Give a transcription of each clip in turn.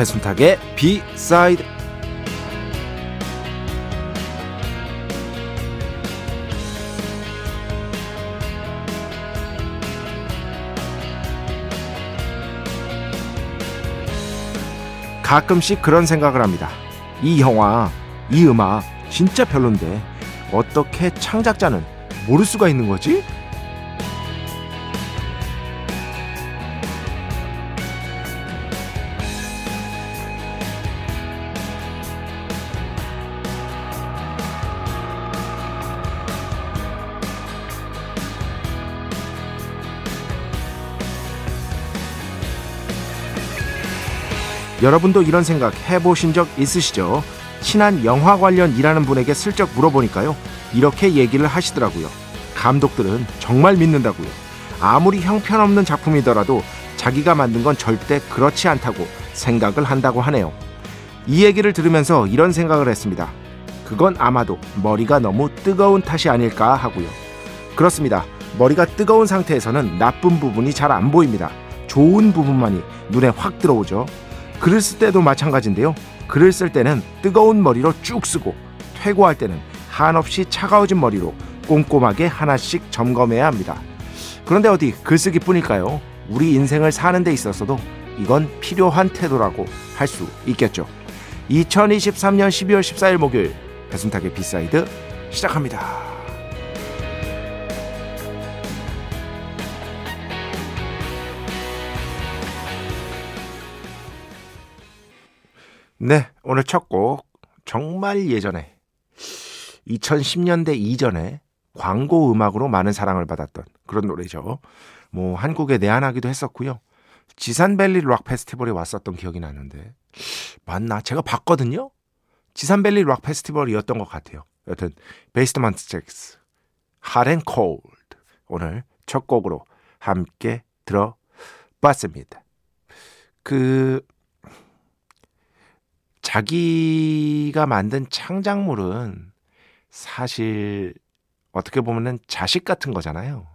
배순탁의 비사이드 가끔씩 그런 생각을 합니다. 이 영화, 이 음악 진짜 별론데 어떻게 창작자는 모를 수가 있는 거지? 여러분도 이런 생각 해보신 적 있으시죠? 친한 영화 관련 일하는 분에게 슬쩍 물어보니까요. 이렇게 얘기를 하시더라고요. 감독들은 정말 믿는다고요. 아무리 형편없는 작품이더라도 자기가 만든 건 절대 그렇지 않다고 생각을 한다고 하네요. 이 얘기를 들으면서 이런 생각을 했습니다. 그건 아마도 머리가 너무 뜨거운 탓이 아닐까 하고요. 그렇습니다. 머리가 뜨거운 상태에서는 나쁜 부분이 잘 안 보입니다. 좋은 부분만이 눈에 확 들어오죠. 글을 쓸 때도 마찬가지인데요. 글을 쓸 때는 뜨거운 머리로 쭉 쓰고 퇴고할 때는 한없이 차가워진 머리로 꼼꼼하게 하나씩 점검해야 합니다. 그런데 어디 글쓰기뿐일까요? 우리 인생을 사는 데 있어서도 이건 필요한 태도라고 할 수 있겠죠. 2023년 12월 14일 목요일 배순탁의 B side 시작합니다. 네, 오늘 첫 곡 정말 예전에 2010년대 이전에 광고 음악으로 많은 사랑을 받았던 그런 노래죠. 뭐 한국에 내한하기도 했었고요. 지산밸리 락 페스티벌에 왔었던 기억이 나는데 맞나? 제가 봤거든요. 지산밸리 락 페스티벌이었던 것 같아요. 여튼 Basement Jaxx Hot 'n Cold 오늘 첫 곡으로 함께 들어봤습니다. 그 자기가 만든 창작물은 사실 어떻게 보면은 자식 같은 거잖아요.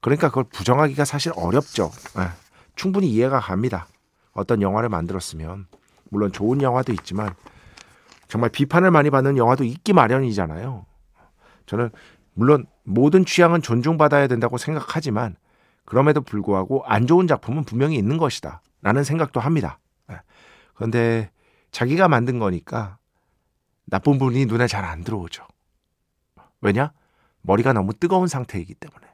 그러니까 그걸 부정하기가 사실 어렵죠. 네. 충분히 이해가 갑니다. 어떤 영화를 만들었으면 물론 좋은 영화도 있지만 정말 비판을 많이 받는 영화도 있기 마련이잖아요. 저는 물론 모든 취향은 존중받아야 된다고 생각하지만 그럼에도 불구하고 안 좋은 작품은 분명히 있는 것이다. 라는 생각도 합니다. 네. 그런데 자기가 만든 거니까 나쁜 부분이 눈에 잘 안 들어오죠. 왜냐? 머리가 너무 뜨거운 상태이기 때문에.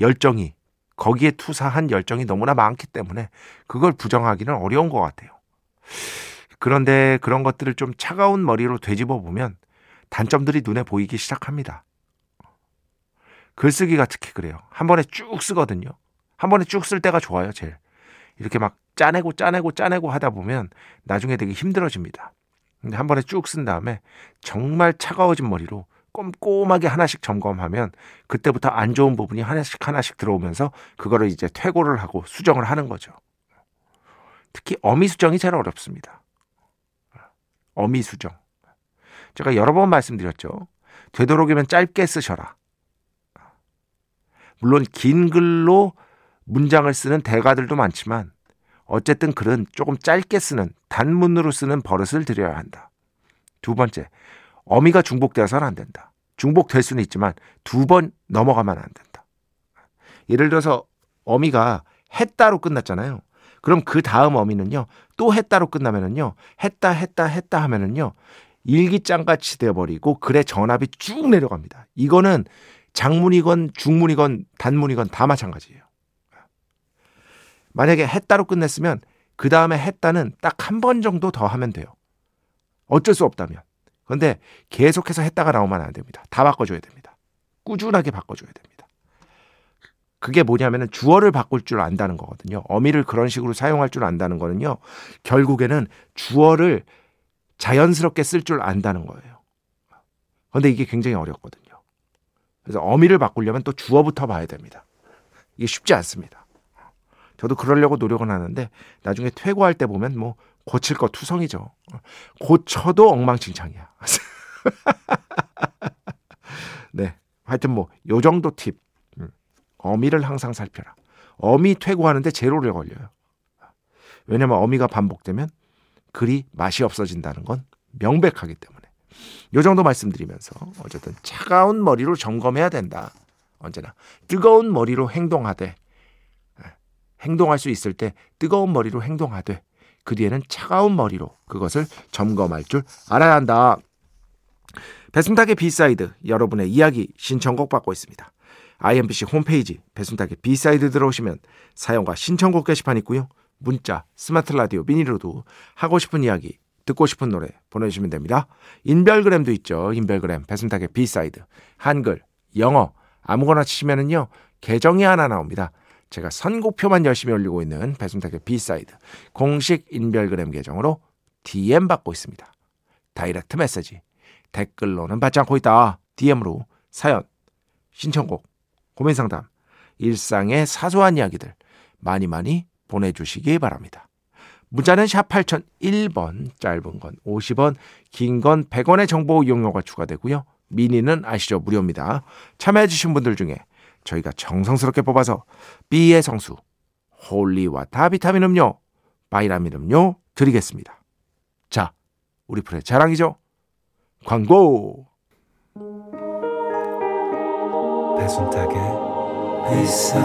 열정이, 거기에 투사한 열정이 너무나 많기 때문에 그걸 부정하기는 어려운 것 같아요. 그런데 그런 것들을 좀 차가운 머리로 되짚어 보면 단점들이 눈에 보이기 시작합니다. 글쓰기가 특히 그래요. 한 번에 쭉 쓰거든요. 한 번에 쭉 쓸 때가 좋아요, 제일. 이렇게 막 짜내고 짜내고 짜내고 하다 보면 나중에 되게 힘들어집니다. 근데 한 번에 쭉 쓴 다음에 정말 차가워진 머리로 꼼꼼하게 하나씩 점검하면 그때부터 안 좋은 부분이 하나씩 하나씩 들어오면서 그거를 이제 퇴고를 하고 수정을 하는 거죠. 특히 어미 수정이 제일 어렵습니다. 어미 수정. 제가 여러 번 말씀드렸죠. 되도록이면 짧게 쓰셔라. 물론 긴 글로 문장을 쓰는 대가들도 많지만 어쨌든 글은 조금 짧게 쓰는 단문으로 쓰는 버릇을 들여야 한다. 두 번째, 어미가 중복되어서는 안 된다. 중복될 수는 있지만 두 번 넘어가면 안 된다. 예를 들어서 어미가 했다로 끝났잖아요. 그럼 그 다음 어미는요, 또 했다로 끝나면은요, 했다, 했다, 했다 하면은요, 일기장 같이 되어버리고 글의 전압이 쭉 내려갑니다. 이거는 장문이건 중문이건 단문이건 다 마찬가지예요. 만약에 했다로 끝냈으면 그 다음에 했다는 딱 한 번 정도 더 하면 돼요. 어쩔 수 없다면. 그런데 계속해서 했다가 나오면 안 됩니다. 다 바꿔줘야 됩니다. 꾸준하게 바꿔줘야 됩니다. 그게 뭐냐면은 주어를 바꿀 줄 안다는 거거든요. 어미를 그런 식으로 사용할 줄 안다는 거는요. 결국에는 주어를 자연스럽게 쓸 줄 안다는 거예요. 그런데 이게 굉장히 어렵거든요. 그래서 어미를 바꾸려면 또 주어부터 봐야 됩니다. 이게 쉽지 않습니다. 저도 그러려고 노력은 하는데 나중에 퇴고할 때 보면 뭐 고칠 거 투성이죠. 고쳐도 엉망진창이야. 네. 하여튼 뭐 요 정도 팁. 음. 어미를 항상 살펴라. 어미 퇴고하는데 제로를 걸려요. 왜냐면 어미가 반복되면 글이 맛이 없어진다는 건 명백하기 때문에. 요 정도 말씀드리면서 어쨌든 차가운 머리로 점검해야 된다. 언제나 뜨거운 머리로 행동하되 행동할 수 있을 때 뜨거운 머리로 행동하되 그 뒤에는 차가운 머리로 그것을 점검할 줄 알아야 한다. 배순탁의 B side 여러분의 이야기 신청곡 받고 있습니다. IMBC 홈페이지 배순탁의 B side 들어오시면 사연과 신청곡 게시판 있고요. 문자, 스마트 라디오, 미니로도 하고 싶은 이야기, 듣고 싶은 노래 보내주시면 됩니다. 인별그램도 있죠. 인별그램 배순탁의 B side 한글, 영어 아무거나 치시면은요 계정이 하나 나옵니다. 제가 선곡표만 열심히 올리고 있는 배순탁의 B side 공식 인별그램 계정으로 DM 받고 있습니다. 다이렉트 메시지 댓글로는 받지 않고 있다. DM으로 사연, 신청곡, 고민 상담, 일상의 사소한 이야기들 많이 많이 보내주시기 바랍니다. 문자는 샵 8001번, 짧은 건 50원, 긴 건 100원의 정보 이용료가 추가되고요. 미니는 아시죠? 무료입니다. 참여해주신 분들 중에 저희가 정성스럽게 뽑아서 B의 성수, 홀리와타 비타민 음료, 바이라민 음료 드리겠습니다. 자, 우리 프의 자랑이죠? 광고! 배순탁의 회사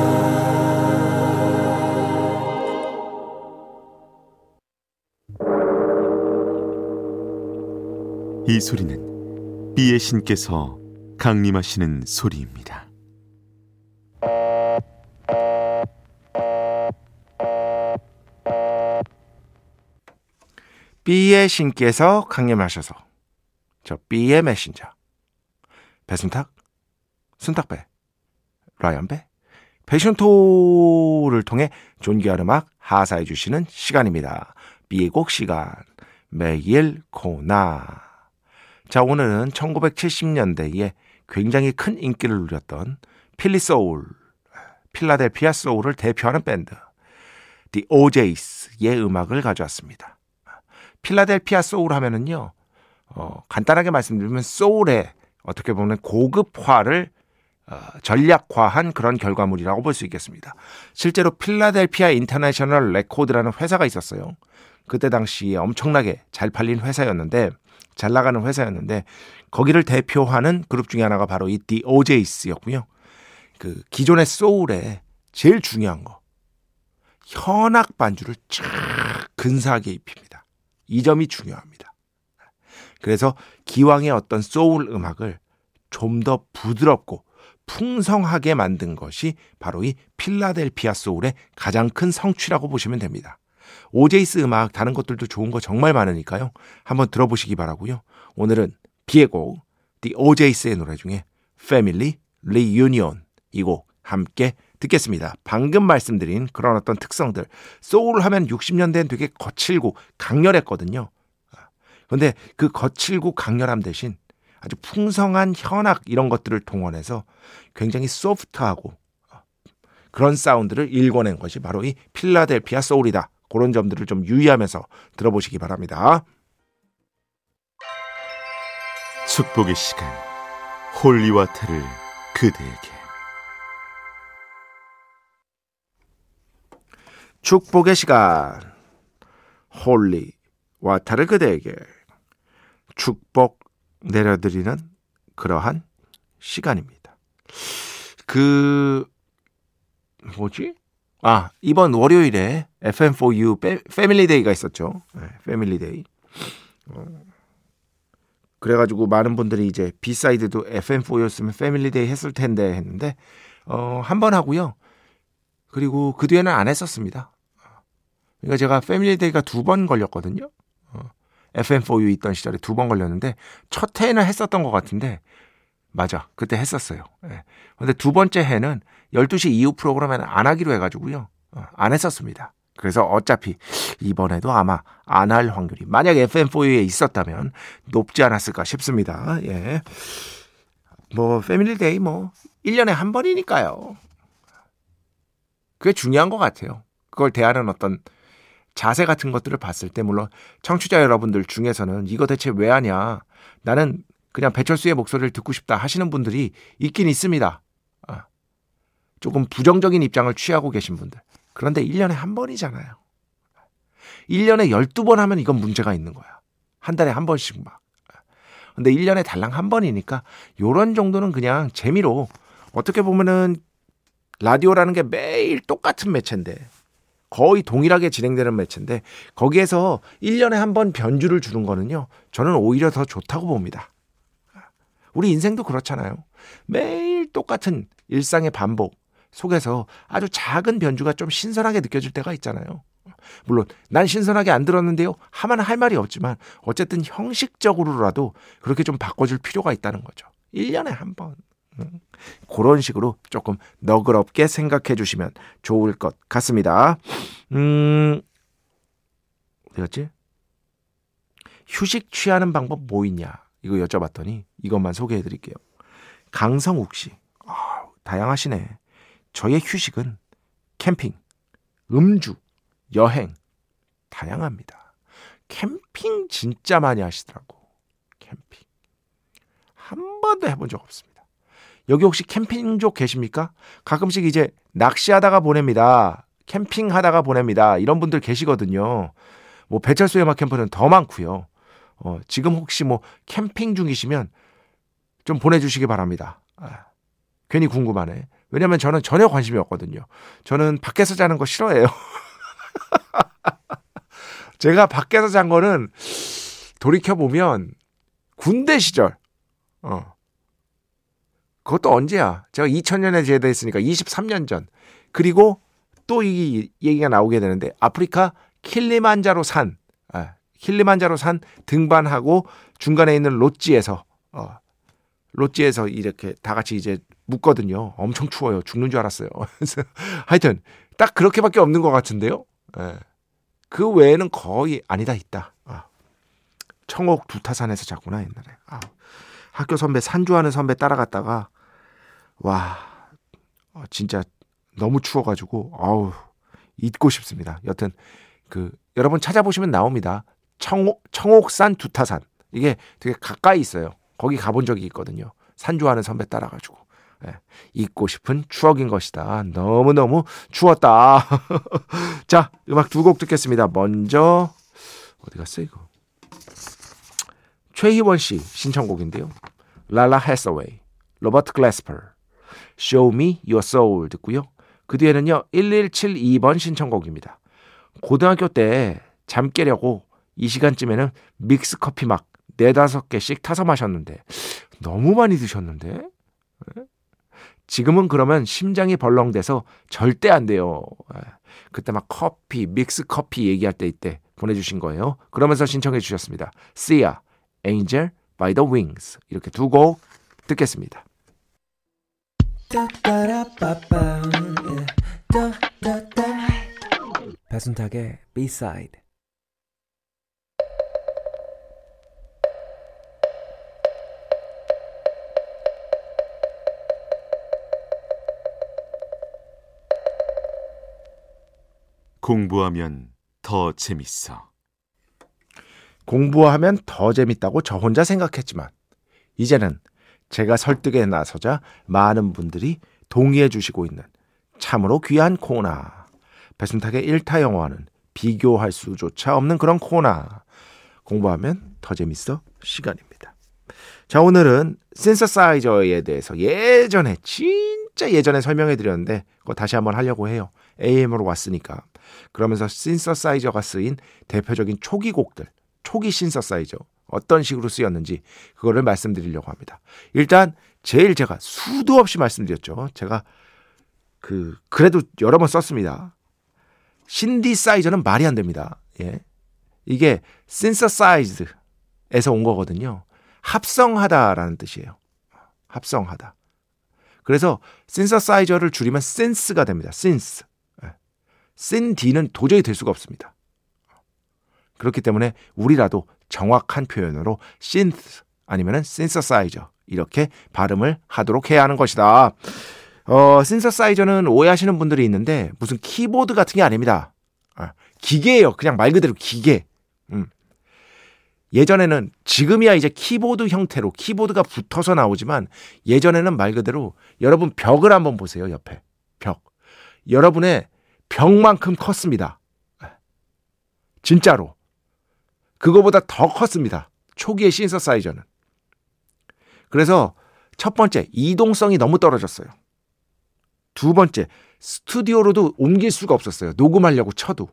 이 소리는 비의 신께서 강림하시는 소리입니다. B의 신께서 강림하셔서. 저 B의 메신저. 배순탁, 순탁배, 라이언배, 패션토를 통해 존귀한 음악 하사해 주시는 시간입니다. B의 곡 시간. 매일 코너. 자 오늘은 1970년대에 굉장히 큰 인기를 누렸던 Philly soul, 필라델피아 soul을 대표하는 밴드 The O'Jays의 음악을 가져왔습니다. 필라델피아 소울 하면은요, 어, 간단하게 말씀드리면 soul의 어떻게 보면 고급화를 어, 전략화한 그런 결과물이라고 볼 수 있겠습니다. 실제로 Philadelphia International Record라는 회사가 있었어요. 그때 당시에 엄청나게 잘 팔린 회사였는데 잘 나가는 회사였는데 거기를 대표하는 그룹 중에 하나가 바로 이 The OJs였고요. 그 기존의 소울에 제일 중요한 거 현악 반주를 쫙 근사하게 입힙니다. 이 점이 중요합니다. 그래서 기왕의 어떤 소울 음악을 좀 더 부드럽고 풍성하게 만든 것이 바로 이 필라델피아 소울의 가장 큰 성취라고 보시면 됩니다. 오제이스 음악 다른 것들도 좋은 거 정말 많으니까요. 한번 들어보시기 바라고요. 오늘은 곡 The OJS의 노래 중에 Family Reunion 이곡 함께 듣겠습니다. 방금 말씀드린 그런 어떤 특성들. 소울 하면 60년대엔 되게 거칠고 강렬했거든요. 근데 그 거칠고 강렬함 대신 아주 풍성한 현악 이런 것들을 동원해서 굉장히 소프트하고 그런 사운드를 일궈낸 것이 바로 이 필라델피아 soul이다. 그런 점들을 좀 유의하면서 들어보시기 바랍니다. 축복의 시간 holy water를 그대에게 축복의 시간 holy water를 그대에게 축복 내려드리는 그러한 시간입니다. 그 뭐지? 아 이번 월요일에 FM4U Family Day가 있었죠. 네, Family Day. 어, 그래가지고 많은 분들이 이제 B side도 FM4U였으면 Family Day 했을 텐데 했는데 어, 한 번 하고요. 그리고 그 뒤에는 안 했었습니다. 그러니까 제가 Family Day가 두 번 걸렸거든요. 어, FM4U 있던 시절에 두 번 걸렸는데 첫 해는 했었던 것 같은데 맞아. 그때 했었어요. 예. 근데 두 번째 해는 12시 이후 프로그램에는 안 하기로 해가지고요. 어, 안 했었습니다. 그래서 어차피 이번에도 아마 안 할 확률이 만약 FM4U에 있었다면 높지 않았을까 싶습니다. 예. 뭐 Family Day 뭐 1년에 한 번이니까요. 그게 중요한 것 같아요. 그걸 대하는 어떤 자세 같은 것들을 봤을 때 물론 청취자 여러분들 중에서는 이거 대체 왜 하냐 나는 그냥 배철수의 목소리를 듣고 싶다 하시는 분들이 있긴 있습니다. 아, 조금 부정적인 입장을 취하고 계신 분들. 그런데 1년에 한 번이잖아요. 1년에 12번 하면 이건 문제가 있는 거야. 한 달에 한 번씩 막. 근데 1년에 달랑 한 번이니까 요런 정도는 그냥 재미로 어떻게 보면은 라디오라는 게 매일 똑같은 매체인데 거의 동일하게 진행되는 매체인데 거기에서 1년에 한 번 변주를 주는 거는요. 저는 오히려 더 좋다고 봅니다. 우리 인생도 그렇잖아요. 매일 똑같은 일상의 반복 속에서 아주 작은 변주가 좀 신선하게 느껴질 때가 있잖아요. 물론 난 신선하게 안 들었는데요. 하면 할 말이 없지만 어쨌든 형식적으로라도 그렇게 좀 바꿔줄 필요가 있다는 거죠. 1년에 한 번. 음, 그런 식으로 조금 너그럽게 생각해 주시면 좋을 것 같습니다. 음, 어디였지? 휴식 취하는 방법 뭐 있냐? 이거 여쭤봤더니 이것만 소개해 드릴게요. 강성욱 씨. 아, 다양하시네. 저의 휴식은 캠핑, 음주, 여행. 다양합니다. 캠핑 진짜 많이 하시더라고. 캠핑. 한 번도 해본 적 없습니다. 여기 혹시 캠핑족 계십니까? 가끔씩 이제 낚시하다가 보냅니다. 캠핑하다가 보냅니다. 이런 분들 계시거든요. 뭐 배철수의 음악 캠프는 더 많고요. 어, 지금 혹시 뭐 캠핑 중이시면 좀 보내주시기 바랍니다. 아, 괜히 궁금하네. 왜냐면 저는 전혀 관심이 없거든요. 저는 밖에서 자는 거 싫어해요. 제가 밖에서 잔 거는 돌이켜보면 군대 시절, 어. 그것도 언제야? 제가 2000년에 제대했으니까 23년 전. 그리고 또 이 얘기가 나오게 되는데 아프리카 킬리만자로 산 아, 킬리만자로 산 등반하고 중간에 있는 롯지에서 어, 롯지에서 이렇게 다 같이 이제 묵거든요. 엄청 추워요. 죽는 줄 알았어요. 하여튼 딱 그렇게밖에 없는 것 같은데요. 예. 그 외에는 거의 아니다 있다. 아. 청옥 두타산에서 잤구나 옛날에. 아. 학교 선배 산주하는 선배 따라갔다가 와 어, 진짜 너무 추워가지고 아우 잊고 싶습니다. 여튼 그 여러분 찾아보시면 나옵니다. 청옥, 청옥산 두타산. 이게 되게 가까이 있어요. 거기 가본 적이 있거든요. 산 좋아하는 선배 따라가지고. 예, 잊고 싶은 추억인 것이다. 너무너무 추웠다. 자, 음악 두 곡 듣겠습니다. 먼저, 어디 갔어, 이거? 최희원 씨 신청곡인데요. Lalah Hathaway, Robert Glasper, Show Me Your Soul 듣고요. 그 뒤에는요, 1172번 신청곡입니다. 고등학교 때 잠 깨려고 이 시간쯤에는 믹스 커피 막 네다섯 개씩 타서 마셨는데 너무 많이 드셨는데 예? 지금은 그러면 심장이 벌렁대서 절대 안 돼요. 예. 그때 막 커피, 믹스 커피 얘기할 때 이때 보내주신 거예요. 그러면서 신청해 주셨습니다. Sia, Angel by the Wings 이렇게 두 곡 듣겠습니다. 배순탁의 B-side. 공부하면 더 재밌어. 공부하면 더 재밌다고 저 혼자 생각했지만 이제는 제가 설득에 나서자 많은 분들이 동의해 주시고 있는 참으로 귀한 코너. 배순탁의 일타 영어와는 비교할 수조차 없는 그런 코너. 공부하면 더 재밌어 시간입니다. 자, 오늘은 신서사이저에 대해서 예전에 진짜 예전에 설명해 드렸는데 그거 다시 한번 하려고 해요. AM으로 왔으니까. 그러면서 신서사이저가 쓰인 대표적인 초기 곡들, 초기 신서사이저 어떤 식으로 쓰였는지 그거를 말씀드리려고 합니다. 일단 제일 제가 수도 없이 말씀드렸죠. 제가 그 그래도 여러 번 썼습니다. 신디사이저는 말이 안 됩니다. 예. 이게 synthesized에서 온 거거든요. 합성하다라는 뜻이에요. 합성하다. 그래서 synthesizer를 줄이면 synth가 됩니다. synth. 예. synth는 도저히 될 수가 없습니다. 그렇기 때문에 우리라도 정확한 표현으로 synth 아니면 synthesizer 이렇게 발음을 하도록 해야 하는 것이다. 어, synthesizer는 오해하시는 분들이 있는데 무슨 키보드 같은 게 아닙니다. 아, 기계예요. 그냥 말 그대로 기계. 음. 예전에는 지금이야 이제 키보드 형태로 키보드가 붙어서 나오지만 예전에는 말 그대로 여러분 벽을 한번 보세요. 옆에 벽. 여러분의 벽만큼 컸습니다. 진짜로. 그거보다 더 컸습니다. 초기의 신서사이저는. 그래서 첫 번째, 이동성이 너무 떨어졌어요. 두 번째, 스튜디오로도 옮길 수가 없었어요. 녹음하려고 쳐도.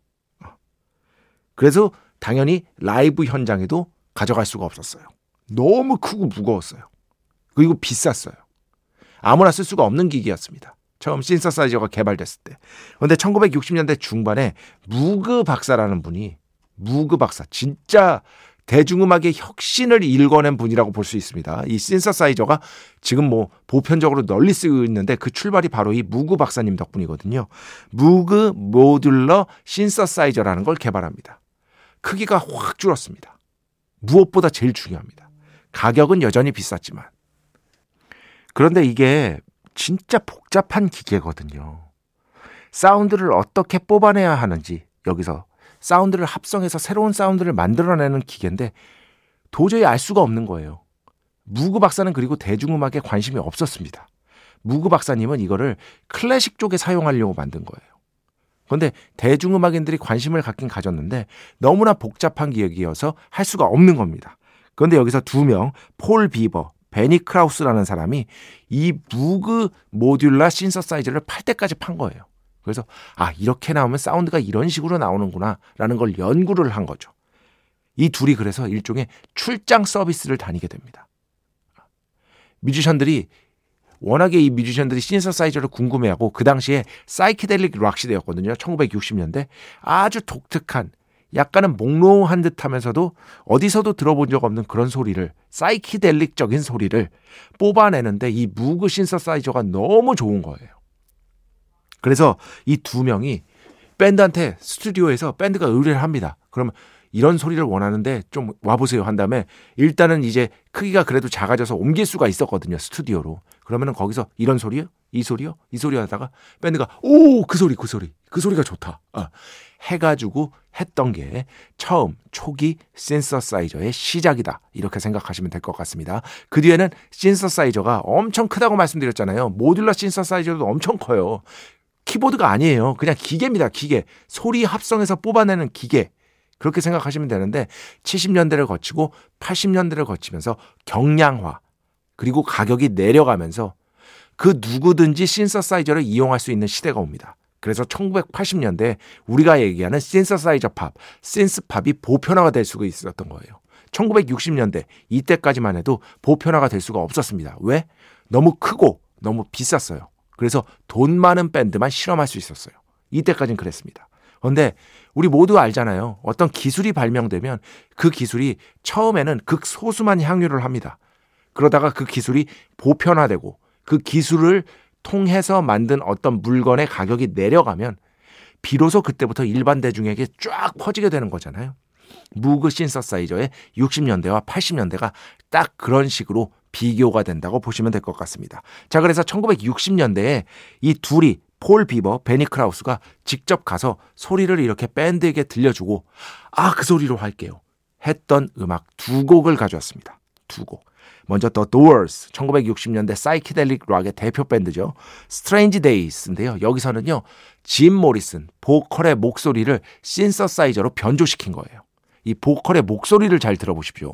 그래서 당연히 라이브 현장에도 가져갈 수가 없었어요. 너무 크고 무거웠어요. 그리고 비쌌어요. 아무나 쓸 수가 없는 기기였습니다. 처음 신서사이저가 개발됐을 때. 그런데 1960년대 중반에 무그 박사라는 분이 무그 박사 진짜 대중음악의 혁신을 일궈낸 분이라고 볼 수 있습니다. 이 신서사이저가 지금 뭐 보편적으로 널리 쓰고 있는데 그 출발이 바로 이 무그 박사님 덕분이거든요. 무그 모듈러 신서사이저라는 걸 개발합니다. 크기가 확 줄었습니다. 무엇보다 제일 중요합니다. 가격은 여전히 비쌌지만. 그런데 이게 진짜 복잡한 기계거든요. 사운드를 어떻게 뽑아내야 하는지 여기서 사운드를 합성해서 새로운 사운드를 만들어내는 기계인데 도저히 알 수가 없는 거예요. 무그 박사는 그리고 대중음악에 관심이 없었습니다. 무그 박사님은 이거를 클래식 쪽에 사용하려고 만든 거예요. 그런데 대중음악인들이 관심을 갖긴 가졌는데 너무나 복잡한 기계여서 할 수가 없는 겁니다. 그런데 여기서 두 명, Paul Beaver, Bernie Krause라는 사람이 이 Moog modular 신서사이저를 팔 때까지 판 거예요. 그래서 아 이렇게 나오면 사운드가 이런 식으로 나오는구나라는 걸 연구를 한 거죠. 이 둘이 그래서 일종의 출장 서비스를 다니게 됩니다. 뮤지션들이 워낙에 이 뮤지션들이 신서사이저를 궁금해하고 그 당시에 psychedelic rock 시대였거든요. 1960년대 아주 독특한 약간은 몽롱한 듯하면서도 어디서도 들어본 적 없는 그런 소리를 사이키델릭적인 소리를 뽑아내는데 이 무그 신서사이저가 너무 좋은 거예요. 그래서 이 두 명이 밴드한테 스튜디오에서 밴드가 의뢰를 합니다. 그러면 이런 소리를 원하는데 좀 와보세요 한 다음에 일단은 이제 크기가 그래도 작아져서 옮길 수가 있었거든요 스튜디오로. 그러면은 거기서 이런 소리요? 이 소리요? 이 소리 하다가 밴드가 오 그 소리 그 소리. 그 소리가 좋다. 아, 해가지고 했던 게 처음 초기 신서사이저의 시작이다. 이렇게 생각하시면 될 것 같습니다. 그 뒤에는 신서사이저가 엄청 크다고 말씀드렸잖아요. 모듈러 신서사이저도 엄청 커요 키보드가 아니에요. 그냥 기계입니다. 기계. 소리 합성해서 뽑아내는 기계. 그렇게 생각하시면 되는데 70년대를 거치고 80년대를 거치면서 경량화 그리고 가격이 내려가면서 그 누구든지 신서사이저를 이용할 수 있는 시대가 옵니다. 그래서 1980년대 우리가 얘기하는 신서사이저 팝, 신스팝이 보편화가 될 수가 있었던 거예요. 1960년대 이때까지만 해도 보편화가 될 수가 없었습니다. 왜? 너무 크고 너무 비쌌어요. 그래서 돈 많은 밴드만 실험할 수 있었어요. 이때까지는 그랬습니다. 그런데 우리 모두 알잖아요. 어떤 기술이 발명되면 그 기술이 처음에는 극소수만 향유를 합니다. 그러다가 그 기술이 보편화되고 그 기술을 통해서 만든 어떤 물건의 가격이 내려가면 비로소 그때부터 일반 대중에게 쫙 퍼지게 되는 거잖아요. 무그 신서사이저의 60년대와 80년대가 딱 그런 식으로 비교가 된다고 보시면 될 것 같습니다. 자, 그래서 1960년대에 이 둘이 폴 비버, 베니 크라우스가 직접 가서 소리를 이렇게 밴드에게 들려주고 아, 그 소리로 할게요. 했던 음악 두 곡을 가져왔습니다. 두 곡. 먼저 The Doors, 1960년대 사이키델릭 락의 대표 밴드죠. Strange Days인데요. 여기서는요. 짐 모리슨, 보컬의 목소리를 신서사이저로 변조시킨 거예요. 이 보컬의 목소리를 잘 들어보십시오.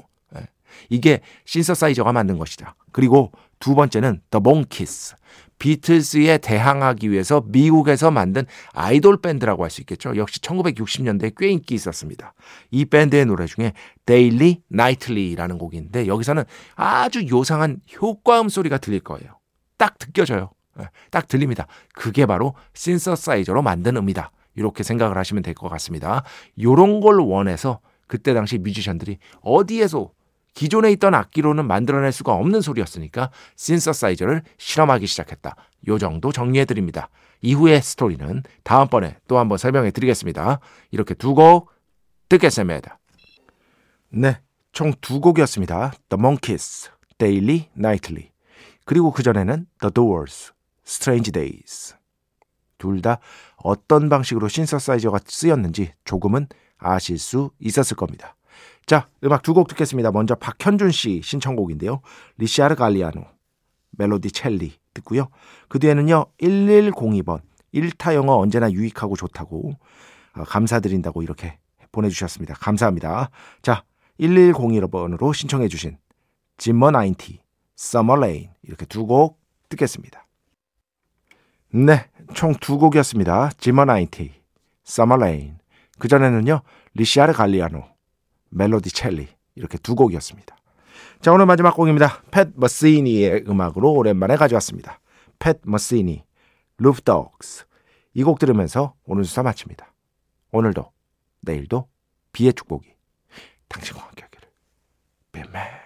이게 신서사이저가 만든 것이다. 그리고 두 번째는 The Monkees. 비틀스에 대항하기 위해서 미국에서 만든 아이돌 밴드라고 할 수 있겠죠. 역시 1960년대에 꽤 인기 있었습니다. 이 밴드의 노래 중에 Daily, Nightly라는 곡인데 여기서는 아주 요상한 효과음 소리가 들릴 거예요. 딱 느껴져요. 예, 딱 들립니다. 그게 바로 신서사이저로 만든 음이다. 이렇게 생각을 하시면 될 것 같습니다. 요런 걸 원해서 그때 당시 뮤지션들이 어디에서 기존에 있던 악기로는 만들어낼 수가 없는 소리였으니까 신서사이저를 실험하기 시작했다. 요 정도 정리해 드립니다. 이후의 스토리는 다음번에 또 한번 설명해 드리겠습니다. 이렇게 두 곡 듣겠습니다. 네, 총 두 곡이었습니다. The Monkees, Daily, Nightly. 그리고 그전에는 The Doors, Strange Days. 둘 다 어떤 방식으로 신서사이저가 쓰였는지 조금은 아실 수 있었을 겁니다. 자, 음악 두 곡 듣겠습니다. 먼저 박현준 씨 신청곡인데요. 리샤르 갈리아노, Melodicelli 듣고요. 그 뒤에는요. 1102번 1타 영어 언제나 유익하고 좋다고 어, 감사드린다고 이렇게 보내주셨습니다. 감사합니다. 자, 1101번으로 신청해 주신 Zimmer Ninety, Summer Rain 이렇게 두 곡 듣겠습니다. 네, 총 두 곡이었습니다. Zimmer Ninety, Summer Rain. 그 전에는요. 리샤르 갈리아노, Melodicelli 이렇게 두 곡이었습니다. 자 오늘 마지막 곡입니다. 팻 메시니의 음악으로 오랜만에 가져왔습니다. 팻 메시니, Roofdogs 이 곡 들으면서 오늘 수사 마칩니다. 오늘도 내일도 B의 축복이 당신과 함께 하기를 B멘